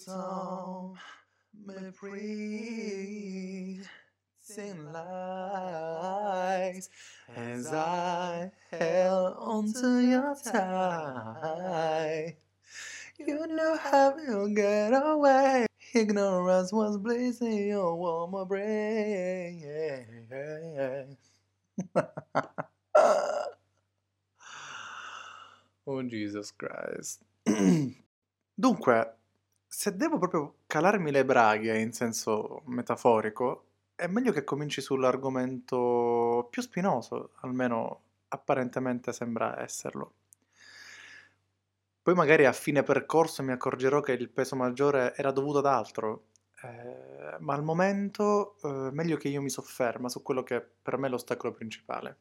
You told me pretty lies as I held onto your tie. You know how you get away. Ignorance was blazing your warm brain. oh Jesus Christ. Dunque, se devo proprio calarmi le braghe in senso metaforico, è meglio che cominci sull'argomento più spinoso, almeno apparentemente sembra esserlo. Poi magari a fine percorso mi accorgerò che il peso maggiore era dovuto ad altro, eh, ma al momento eh, meglio che io mi sofferma su quello che per me è l'ostacolo principale.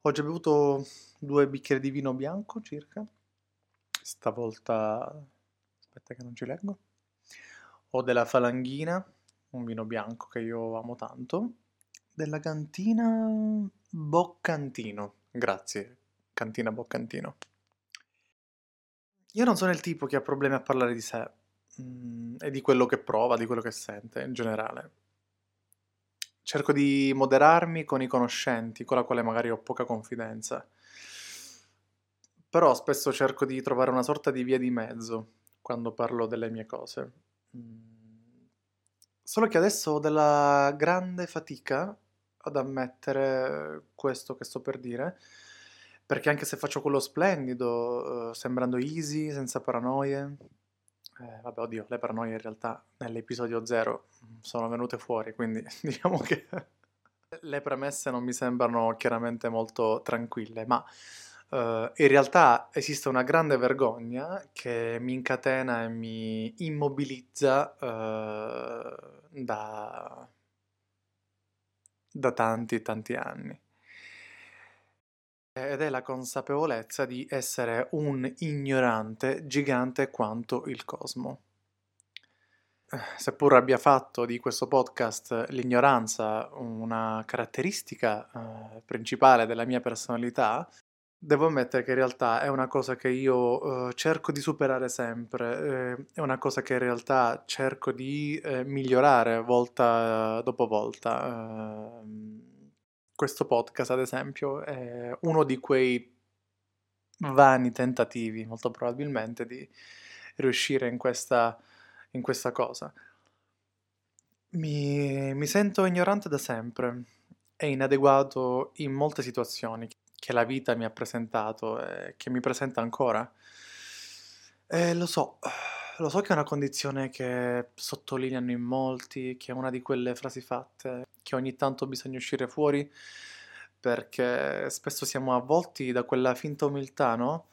Ho già bevuto due bicchieri di vino bianco circa, stavolta aspetta che non ci leggo. Ho della falanghina, un vino bianco che io amo tanto, della cantina Boccantino. Grazie, cantina Boccantino. Io non sono il tipo che ha problemi a parlare di sé mm, e di quello che prova, di quello che sente in generale. Cerco di moderarmi con i conoscenti, con la quale magari ho poca confidenza. Però spesso cerco di trovare una sorta di via di mezzo quando parlo delle mie cose. Mm. Solo che adesso ho della grande fatica ad ammettere questo che sto per dire, perché anche se faccio quello splendido, eh, sembrando easy, senza paranoie, eh, vabbè, oddio, le paranoie in realtà nell'episodio 0 sono venute fuori, quindi diciamo che le premesse non mi sembrano chiaramente molto tranquille, ma Uh, in realtà esiste una grande vergogna che mi incatena e mi immobilizza uh, da, da tanti tanti anni. Ed è la consapevolezza di essere un ignorante gigante quanto il cosmo. Seppur abbia fatto di questo podcast l'ignoranza una caratteristica uh, principale della mia personalità, Devo ammettere che in realtà è una cosa che io uh, cerco di superare sempre, eh, è una cosa che in realtà cerco di eh, migliorare volta dopo volta. Uh, questo podcast, ad esempio, è uno di quei vani tentativi, molto probabilmente, di riuscire in questa, in questa cosa. Mi, mi sento ignorante da sempre e inadeguato in molte situazioni che la vita mi ha presentato e che mi presenta ancora. E lo so, lo so che è una condizione che sottolineano in molti, che è una di quelle frasi fatte che ogni tanto bisogna uscire fuori perché spesso siamo avvolti da quella finta umiltà, no?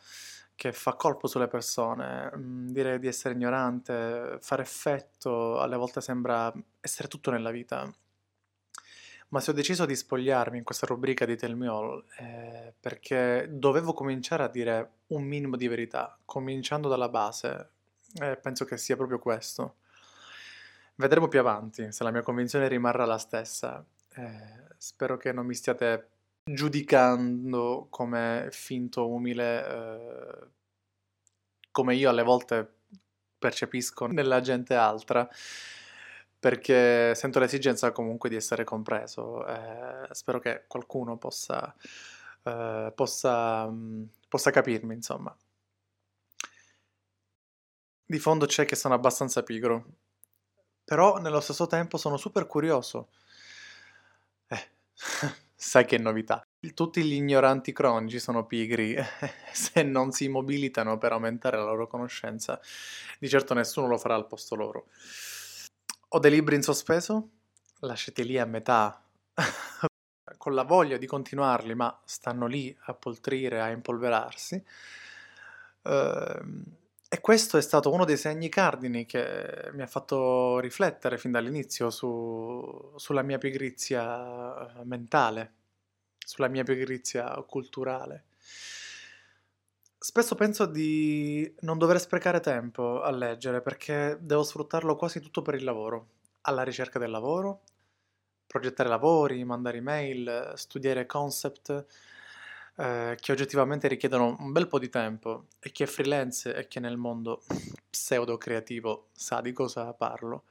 Che fa colpo sulle persone. Mm, dire di essere ignorante, fare effetto, alle volte sembra essere tutto nella vita ma se ho deciso di spogliarmi in questa rubrica di Tell Me All eh, perché dovevo cominciare a dire un minimo di verità, cominciando dalla base, eh, penso che sia proprio questo. Vedremo più avanti se la mia convinzione rimarrà la stessa. Eh, spero che non mi stiate giudicando come finto umile, eh, come io alle volte percepisco nella gente altra perché sento l'esigenza comunque di essere compreso. Eh, spero che qualcuno possa, eh, possa, mm, possa capirmi, insomma. Di fondo c'è che sono abbastanza pigro, però nello stesso tempo sono super curioso. Eh, sai che novità. Tutti gli ignoranti cronici sono pigri se non si mobilitano per aumentare la loro conoscenza. Di certo nessuno lo farà al posto loro. Ho dei libri in sospeso, lasciati lì a metà, con la voglia di continuarli, ma stanno lì a poltrire, a impolverarsi. Uh, e questo è stato uno dei segni cardini che mi ha fatto riflettere fin dall'inizio su, sulla mia pigrizia mentale, sulla mia pigrizia culturale. Spesso penso di non dover sprecare tempo a leggere perché devo sfruttarlo quasi tutto per il lavoro, alla ricerca del lavoro, progettare lavori, mandare email, studiare concept, eh, che oggettivamente richiedono un bel po' di tempo e chi è freelance e chi è nel mondo pseudo creativo sa di cosa parlo.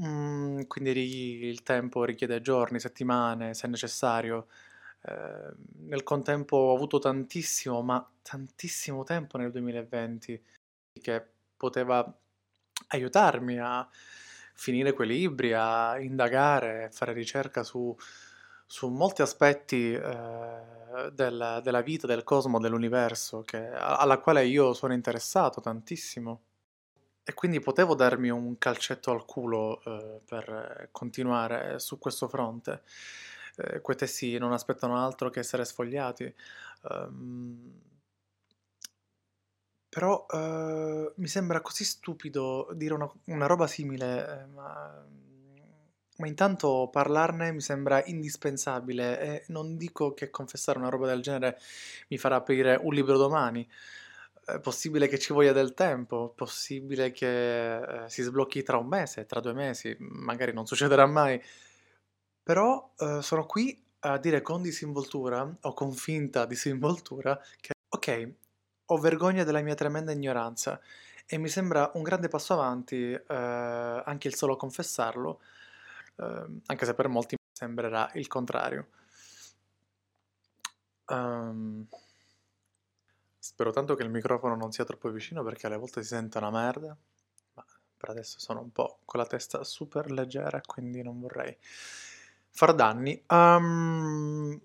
Mm, quindi il tempo richiede giorni, settimane, se necessario. Eh, nel contempo ho avuto tantissimo, ma tantissimo tempo nel 2020 che poteva aiutarmi a finire quei libri, a indagare, fare ricerca su, su molti aspetti eh, del- della vita, del cosmo, dell'universo, che- alla quale io sono interessato tantissimo. E quindi potevo darmi un calcetto al culo eh, per continuare su questo fronte. Eh, quei testi non aspettano altro che essere sfogliati. Ehm, però eh, mi sembra così stupido dire una, una roba simile, eh, ma, ma intanto parlarne mi sembra indispensabile e non dico che confessare una roba del genere mi farà aprire un libro domani. È possibile che ci voglia del tempo, possibile che eh, si sblocchi tra un mese, tra due mesi, magari non succederà mai. Però eh, sono qui a dire con disinvoltura o con finta disinvoltura che ok, ho vergogna della mia tremenda ignoranza e mi sembra un grande passo avanti eh, anche il solo confessarlo, eh, anche se per molti sembrerà il contrario. Um, spero tanto che il microfono non sia troppo vicino perché alle volte si sente una merda, ma per adesso sono un po' con la testa super leggera, quindi non vorrei far danni. Um,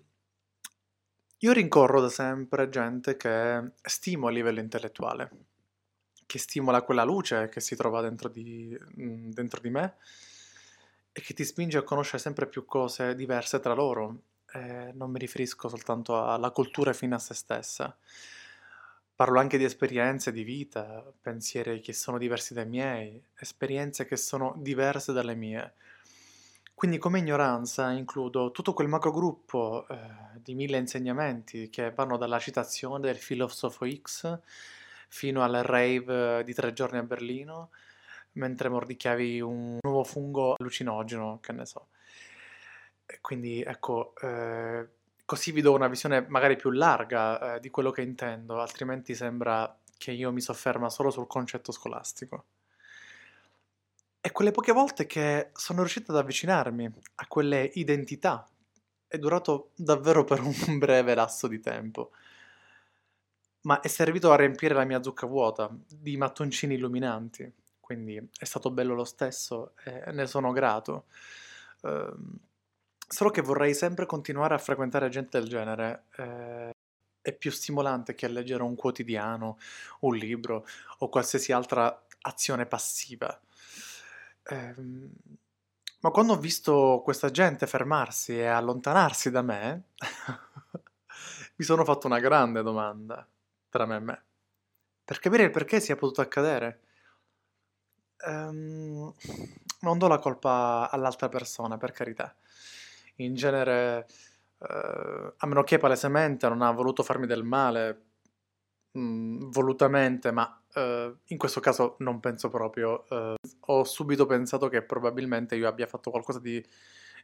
io rincorro da sempre gente che stimo a livello intellettuale, che stimola quella luce che si trova dentro di, mm, dentro di me e che ti spinge a conoscere sempre più cose diverse tra loro. Eh, non mi riferisco soltanto alla cultura fino a se stessa. Parlo anche di esperienze di vita, pensieri che sono diversi dai miei, esperienze che sono diverse dalle mie. Quindi come ignoranza includo tutto quel macrogruppo eh, di mille insegnamenti che vanno dalla citazione del filosofo X fino al rave di tre giorni a Berlino, mentre mordicchiavi un nuovo fungo allucinogeno, che ne so. Quindi ecco, eh, così vi do una visione magari più larga eh, di quello che intendo, altrimenti sembra che io mi sofferma solo sul concetto scolastico. E quelle poche volte che sono riuscito ad avvicinarmi a quelle identità è durato davvero per un breve lasso di tempo, ma è servito a riempire la mia zucca vuota di mattoncini illuminanti, quindi è stato bello lo stesso e ne sono grato. Uh, solo che vorrei sempre continuare a frequentare gente del genere. Eh, è più stimolante che leggere un quotidiano, un libro o qualsiasi altra azione passiva. Ehm, ma quando ho visto questa gente fermarsi e allontanarsi da me, mi sono fatto una grande domanda tra me e me, per capire il perché sia potuto accadere. Ehm, non do la colpa all'altra persona, per carità. In genere, eh, a meno che palesemente non ha voluto farmi del male, mh, mm, volutamente, ma eh, in questo caso non penso proprio. Eh, ho subito pensato che probabilmente io abbia fatto qualcosa di,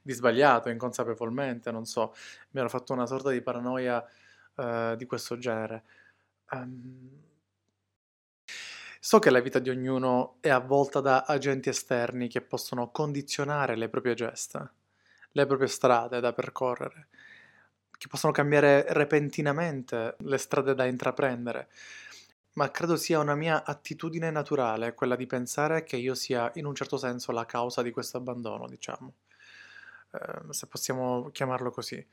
di sbagliato, inconsapevolmente, non so, mi ero fatto una sorta di paranoia eh, di questo genere. Um, So che la vita di ognuno è avvolta da agenti esterni che possono condizionare le proprie gesta, le proprie strade da percorrere, che possono cambiare repentinamente le strade da intraprendere ma credo sia una mia attitudine naturale quella di pensare che io sia in un certo senso la causa di questo abbandono, diciamo, eh, se possiamo chiamarlo così.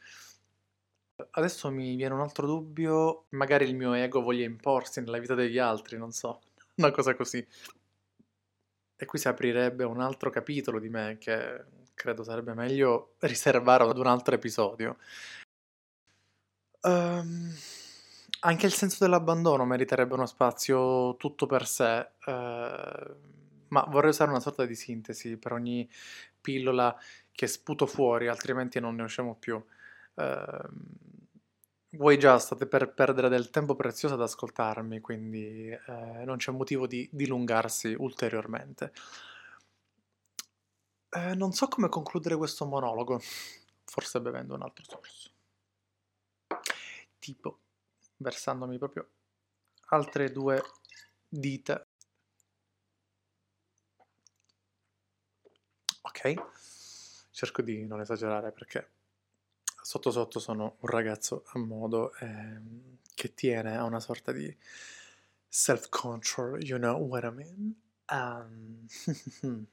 Adesso mi viene un altro dubbio, magari il mio ego voglia imporsi nella vita degli altri, non so, una cosa così. E qui si aprirebbe un altro capitolo di me che credo sarebbe meglio riservare ad un altro episodio. Um, anche il senso dell'abbandono meriterebbe uno spazio tutto per sé, eh, ma vorrei usare una sorta di sintesi per ogni pillola che sputo fuori, altrimenti non ne usciamo più. Eh, voi già state per perdere del tempo prezioso ad ascoltarmi, quindi eh, non c'è motivo di dilungarsi ulteriormente. Eh, non so come concludere questo monologo, forse bevendo un altro sorso. tipo versandomi proprio altre due dita. Ok, cerco di non esagerare perché sotto sotto sono un ragazzo a modo ehm, che tiene a una sorta di self-control, you know what I mean? Um,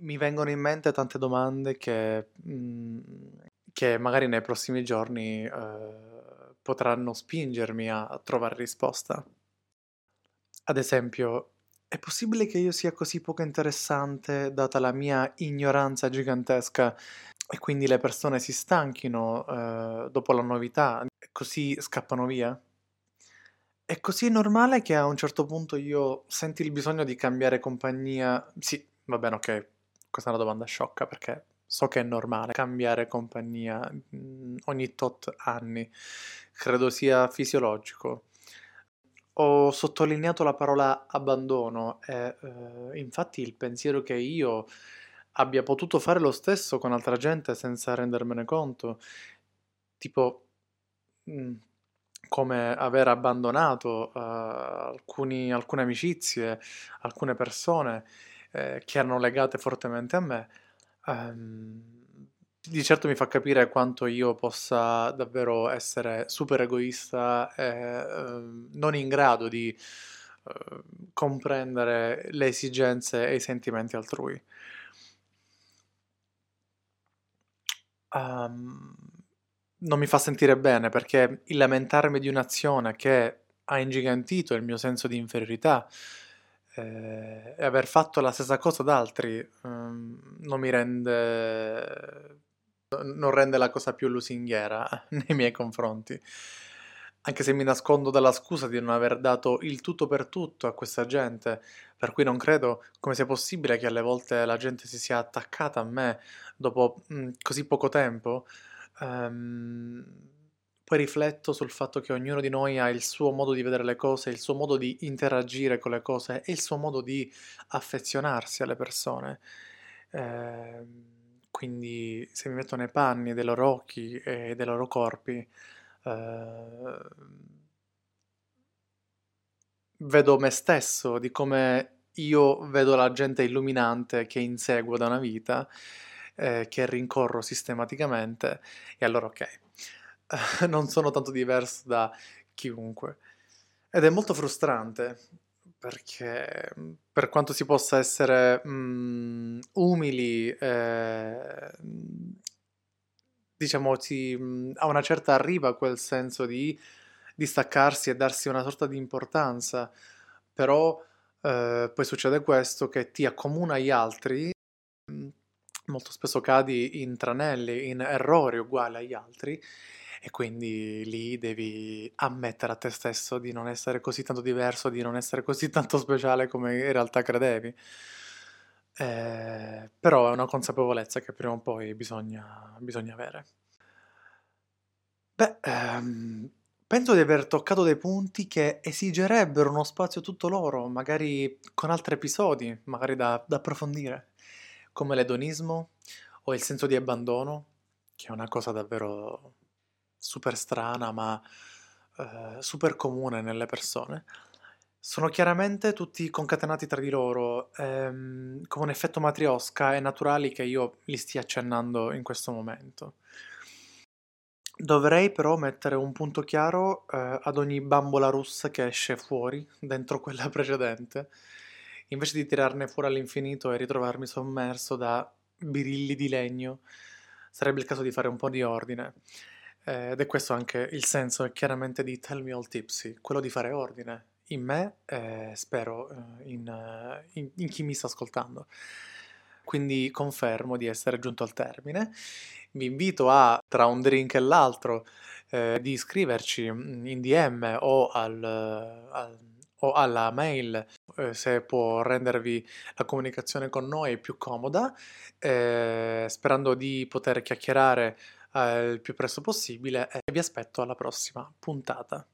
mi vengono in mente tante domande che, mm, che magari nei prossimi giorni eh, potranno spingermi a trovare risposta. Ad esempio, è possibile che io sia così poco interessante data la mia ignoranza gigantesca e quindi le persone si stanchino eh, dopo la novità e così scappano via? È così normale che a un certo punto io senti il bisogno di cambiare compagnia? Sì, va bene, ok, questa è una domanda sciocca perché so che è normale cambiare compagnia mm, ogni tot anni, credo sia fisiologico. Ho sottolineato la parola abbandono e eh, infatti il pensiero che io abbia potuto fare lo stesso con altra gente senza rendermene conto, tipo mm, come aver abbandonato uh, alcuni, alcune amicizie, alcune persone eh, che erano legate fortemente a me, um, di certo mi fa capire quanto io possa davvero essere super egoista e uh, non in grado di uh, comprendere le esigenze e i sentimenti altrui. Um, non mi fa sentire bene perché il lamentarmi di un'azione che ha ingigantito il mio senso di inferiorità eh, e aver fatto la stessa cosa ad altri um, non mi rende non rende la cosa più lusinghiera nei miei confronti. Anche se mi nascondo dalla scusa di non aver dato il tutto per tutto a questa gente, per cui non credo come sia possibile che alle volte la gente si sia attaccata a me dopo mh, così poco tempo, Um, poi rifletto sul fatto che ognuno di noi ha il suo modo di vedere le cose, il suo modo di interagire con le cose e il suo modo di affezionarsi alle persone. Eh, quindi se mi metto nei panni dei loro occhi e dei loro corpi, eh, vedo me stesso, di come io vedo la gente illuminante che inseguo da una vita eh, che rincorro sistematicamente e allora ok, non sono tanto diverso da chiunque. Ed è molto frustrante perché per quanto si possa essere mm, umili, eh, diciamo, si, mm, a una certa arriva quel senso di distaccarsi e darsi una sorta di importanza, però eh, poi succede questo che ti accomuna agli altri molto spesso cadi in tranelli, in errori uguali agli altri e quindi lì devi ammettere a te stesso di non essere così tanto diverso, di non essere così tanto speciale come in realtà credevi. Eh, però è una consapevolezza che prima o poi bisogna, bisogna avere. Beh, ehm, penso di aver toccato dei punti che esigerebbero uno spazio tutto loro, magari con altri episodi, magari da, da approfondire come l'edonismo o il senso di abbandono, che è una cosa davvero super strana ma eh, super comune nelle persone, sono chiaramente tutti concatenati tra di loro, ehm, come un effetto matriosca e naturali che io li stia accennando in questo momento. Dovrei però mettere un punto chiaro eh, ad ogni bambola russa che esce fuori, dentro quella precedente, invece di tirarne fuori all'infinito e ritrovarmi sommerso da birilli di legno, sarebbe il caso di fare un po' di ordine. Eh, ed è questo anche il senso chiaramente di Tell Me All Tipsy, quello di fare ordine in me e spero eh, in, eh, in, in chi mi sta ascoltando. Quindi confermo di essere giunto al termine. Vi invito a, tra un drink e l'altro, eh, di iscriverci mm, in DM o al, al o alla mail eh, se può rendervi la comunicazione con noi più comoda, eh, sperando di poter chiacchierare eh, il più presto possibile e vi aspetto alla prossima puntata.